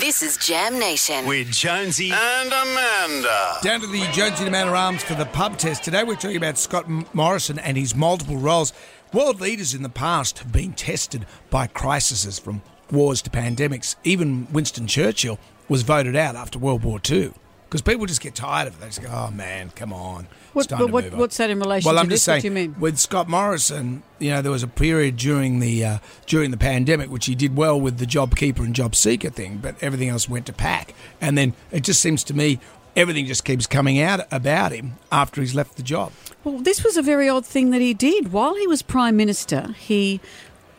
This is Jam Nation. with Jonesy and Amanda. Down to the Jonesy and Amanda Arms for the pub test. Today we're talking about Scott Morrison and his multiple roles. World leaders in the past have been tested by crises from wars to pandemics. Even Winston Churchill was voted out after World War II because people just get tired of it. They just go, oh man, come on. What- it's time but to what- move on." what's that in relation well, to I'm this? just What do you mean? with Scott Morrison, you know, there was a period during the uh, during the pandemic which he did well with the job keeper and job seeker thing, but everything else went to pack. And then it just seems to me everything just keeps coming out about him after he's left the job. Well, this was a very odd thing that he did. While he was Prime Minister, he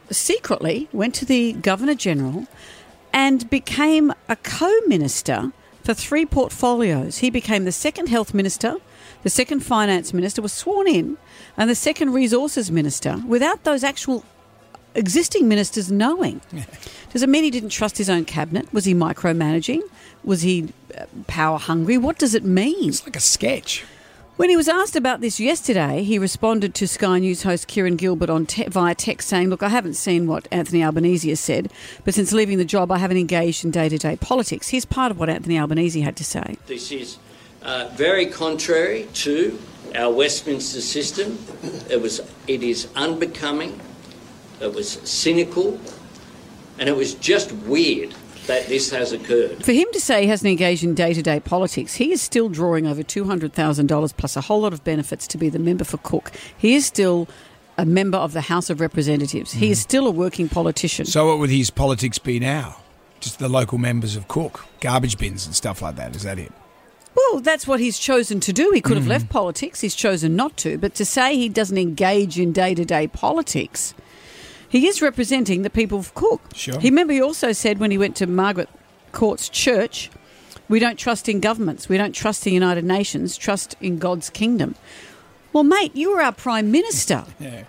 secretly went to the Governor General and became a co minister for three portfolios. He became the second Health Minister, the second Finance Minister, was sworn in, and the second Resources Minister without those actual existing ministers knowing. Does it mean he didn't trust his own cabinet? Was he micromanaging? Was he uh, power hungry? What does it mean? It's like a sketch. When he was asked about this yesterday, he responded to Sky News host Kieran Gilbert on te- via text saying, "Look, I haven't seen what Anthony Albanese has said, but since leaving the job, I haven't engaged in day-to-day politics." Here's part of what Anthony Albanese had to say. This is uh, very contrary to our Westminster system. It was, it is unbecoming. It was cynical, and it was just weird that this has occurred. For him to say he hasn't engaged in day-to-day politics, he is still drawing over two hundred thousand dollars plus a whole lot of benefits to be the member for Cook. He is still a member of the House of Representatives. He is mm. still a working politician. So what would his politics be now? Just the local members of Cook, garbage bins and stuff like that. Is that it? Well, that's what he's chosen to do. He could have mm. left politics. He's chosen not to. But to say he doesn't engage in day to day politics, he is representing the people of Cook. Sure. He remember he also said when he went to Margaret Court's church, we don't trust in governments. We don't trust the United Nations. Trust in God's kingdom. Well, mate, you were our prime minister. Yeah.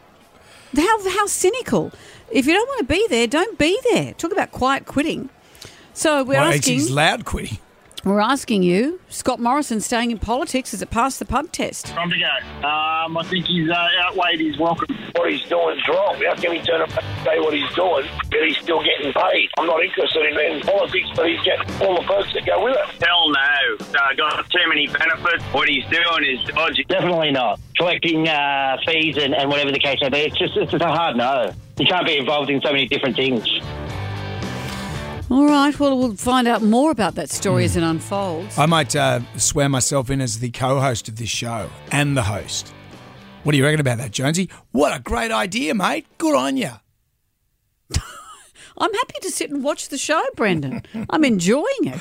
How how cynical! If you don't want to be there, don't be there. Talk about quiet quitting. So we're Well, asking. he's loud quitting. We're asking you, Scott Morrison staying in politics, has it passed the pub test? Time to go. Um, I think he's uh, outweighed his welcome. what he's doing is wrong. How can he turn around and say what he's doing, but he's still getting paid? I'm not interested in, in politics, but he's getting all the perks that go with it. Hell no. Uh, got too many benefits. What he's doing is dodgy. Definitely not. Collecting uh, fees and, and whatever the case may be, it's just, it's just a hard no. You can't be involved in so many different things. All right, well, we'll find out more about that story as it unfolds. I might uh, swear myself in as the co-host of this show and the host. What do you reckon about that, Jonesy? What a great idea, mate. Good on you. I'm happy to sit and watch the show, Brendan. I'm enjoying it.